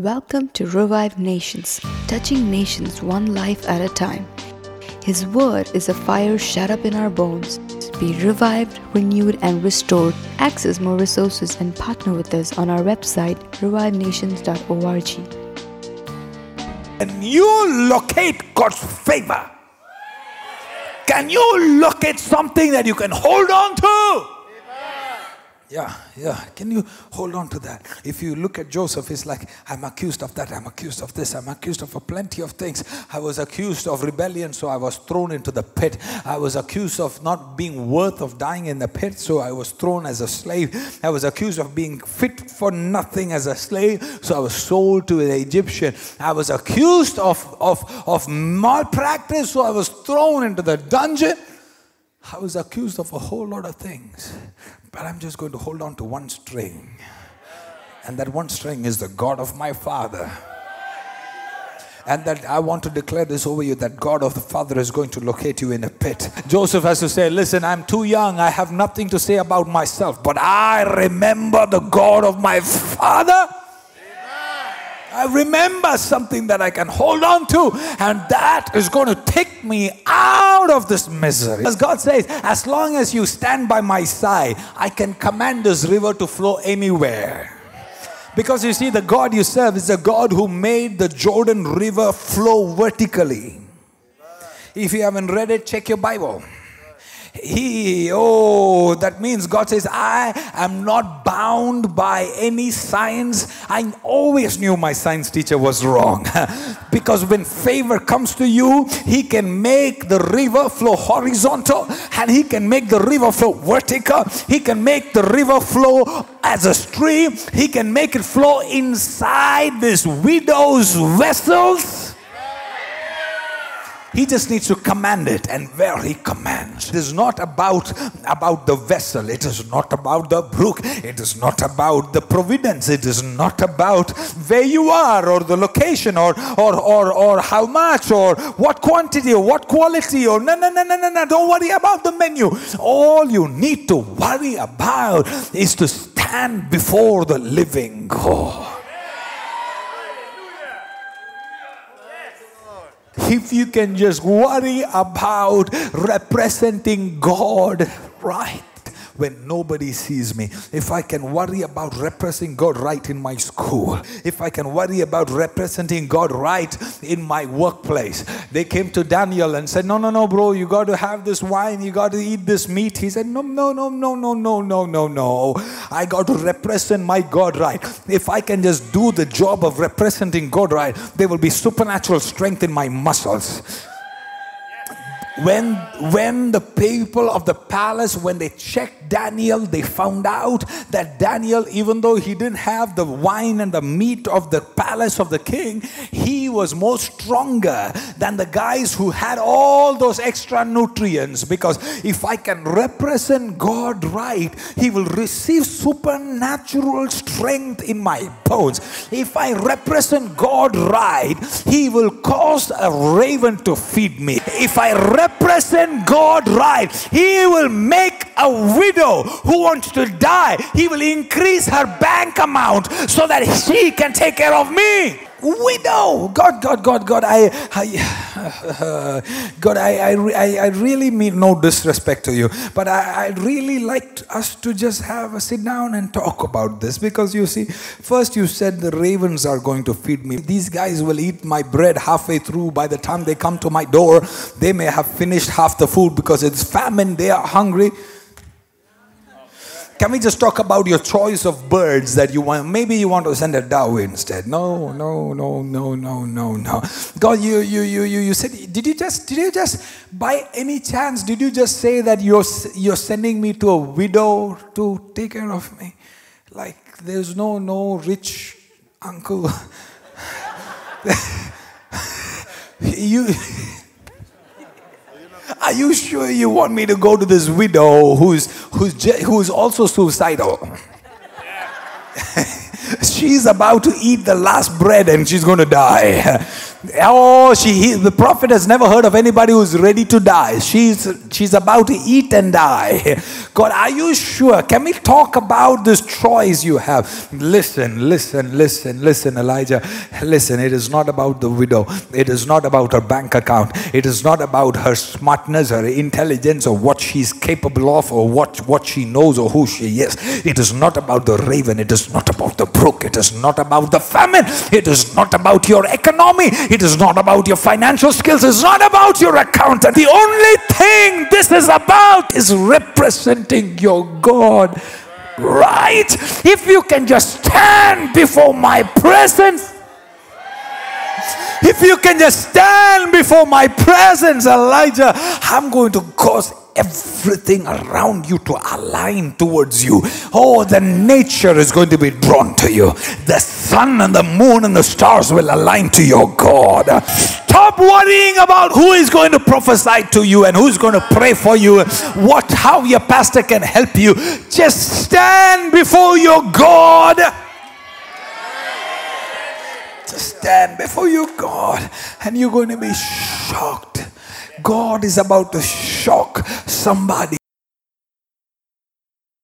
Welcome to Revive Nations, touching nations one life at a time. His word is a fire shut up in our bones. Be revived, renewed, and restored. Access more resources and partner with us on our website, revivenations.org. and you locate God's favor? Can you locate something that you can hold on to? Yeah, yeah. Can you hold on to that? If you look at Joseph, it's like, I'm accused of that, I'm accused of this, I'm accused of plenty of things. I was accused of rebellion, so I was thrown into the pit. I was accused of not being worth of dying in the pit, so I was thrown as a slave. I was accused of being fit for nothing as a slave, so I was sold to an Egyptian. I was accused of, of, of malpractice, so I was thrown into the dungeon. I was accused of a whole lot of things, but I'm just going to hold on to one string. And that one string is the God of my Father. And that I want to declare this over you that God of the Father is going to locate you in a pit. Joseph has to say, Listen, I'm too young. I have nothing to say about myself, but I remember the God of my Father. I remember something that I can hold on to, and that is going to take me out of this misery. As God says, as long as you stand by my side, I can command this river to flow anywhere. Because you see, the God you serve is a God who made the Jordan River flow vertically. If you haven't read it, check your Bible. He, oh, that means God says, I am not bound by any science. I always knew my science teacher was wrong. because when favor comes to you, He can make the river flow horizontal and He can make the river flow vertical. He can make the river flow as a stream. He can make it flow inside this widow's vessels. He just needs to command it, and where he commands. It is not about, about the vessel, it is not about the brook, it is not about the providence, it is not about where you are or the location or or or, or how much or what quantity or what quality or no no no no no no don't worry about the menu. All you need to worry about is to stand before the living God. If you can just worry about representing God right when nobody sees me, if I can worry about representing God right in my school, if I can worry about representing God right in my workplace. They came to Daniel and said, No, no, no, bro, you got to have this wine, you got to eat this meat. He said, No, no, no, no, no, no, no, no, no. I got to represent my God right. If I can just do the job of representing God right, there will be supernatural strength in my muscles when when the people of the palace when they checked daniel they found out that daniel even though he didn't have the wine and the meat of the palace of the king he was more stronger than the guys who had all those extra nutrients. Because if i can represent god right he will receive supernatural strength in my bones. If i represent god right he will cause a raven to feed me. If i represent God right, He will make a widow who wants to die, He will increase her bank amount so that she can take care of me. Widow, God, God, God, God, I, I God, I, I, I, I really mean no disrespect to you, but I, I'd really like us to just have a sit down and talk about this because you see, first you said the ravens are going to feed me. These guys will eat my bread halfway through. By the time they come to my door, they may have finished half the food because it's famine, they are hungry. Can we just talk about your choice of birds that you want? Maybe you want to send a dove instead. No, no, no, no, no, no, no. God, you, you, you, you, you said, did you just, did you just, by any chance, did you just say that you're, you're sending me to a widow to take care of me? Like, there's no, no rich uncle. you. Are you sure you want me to go to this widow who's who's who's also suicidal? she's about to eat the last bread and she's going to die. Oh, she, he, the prophet has never heard of anybody who's ready to die. She's, she's about to eat and die. God, are you sure? Can we talk about this choice you have? Listen, listen, listen, listen, Elijah. Listen, it is not about the widow. It is not about her bank account. It is not about her smartness, her intelligence, or what she's capable of, or what, what she knows, or who she is. It is not about the raven. It is not about the brook. It is not about the famine. It is not about your economy. It is not about your financial skills. It's not about your accountant. The only thing this is about is representing your God. Right? If you can just stand before my presence, if you can just stand before my presence, Elijah, I'm going to cause everything around you to align towards you. Oh, the nature is going to be drawn to you. The sun and the moon and the stars will align to your God. Stop worrying about who is going to prophesy to you and who's going to pray for you, what how your pastor can help you. Just stand before your God. Just stand before your God and you're going to be shocked God is about to shock somebody